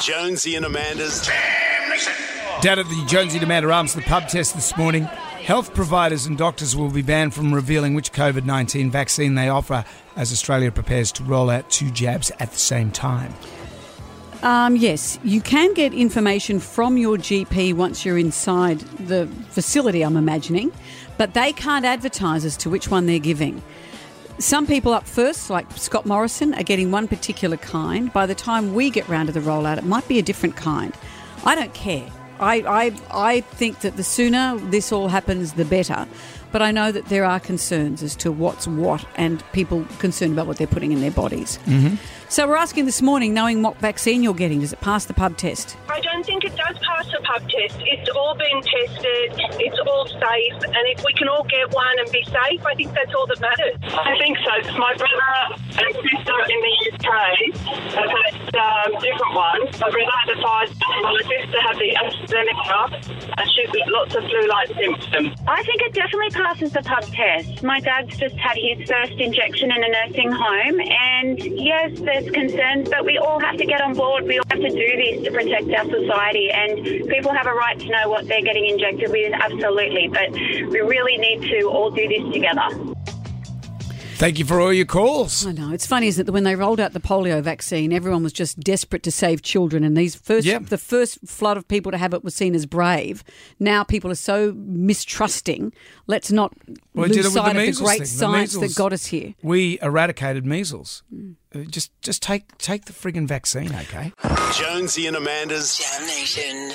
Jonesy and Amanda's Down at the Jonesy and Amanda Arms, the pub test this morning. Health providers and doctors will be banned from revealing which COVID 19 vaccine they offer as Australia prepares to roll out two jabs at the same time. Um, yes, you can get information from your GP once you're inside the facility, I'm imagining, but they can't advertise as to which one they're giving. Some people up first, like Scott Morrison, are getting one particular kind. By the time we get round to the rollout, it might be a different kind. I don't care. I, I, I think that the sooner this all happens, the better. But I know that there are concerns as to what's what and people concerned about what they're putting in their bodies. Mm-hmm. So we're asking this morning, knowing what vaccine you're getting, does it pass the pub test? I don't think it does pass the pub test. It's all been tested, it's all safe, and if we can all get one and be safe, I think that's all that matters. I think so. It's my brother and sister in the UK different had the Pfizer, my sister had the AstraZeneca, and she's got lots of flu-like symptoms. I think it definitely passes the pub test. My dad's just had his first injection in a nursing home, and yes, there's concerns, but we all have to get on board. We all have to do this to protect our society, and people have a right to know what they're getting injected with, absolutely. But we really need to all do this together. Thank you for all your calls. I know it's funny, isn't it? that When they rolled out the polio vaccine, everyone was just desperate to save children, and these first, Yep. the first flood of people to have it was seen as brave. Now people are so mistrusting. Let's not We did it lose the sight of the great thing. The science that got us here. We eradicated measles. Uh, Just, just take, take the friggin' vaccine, okay? Jonesy and Amanda's JAM Nation.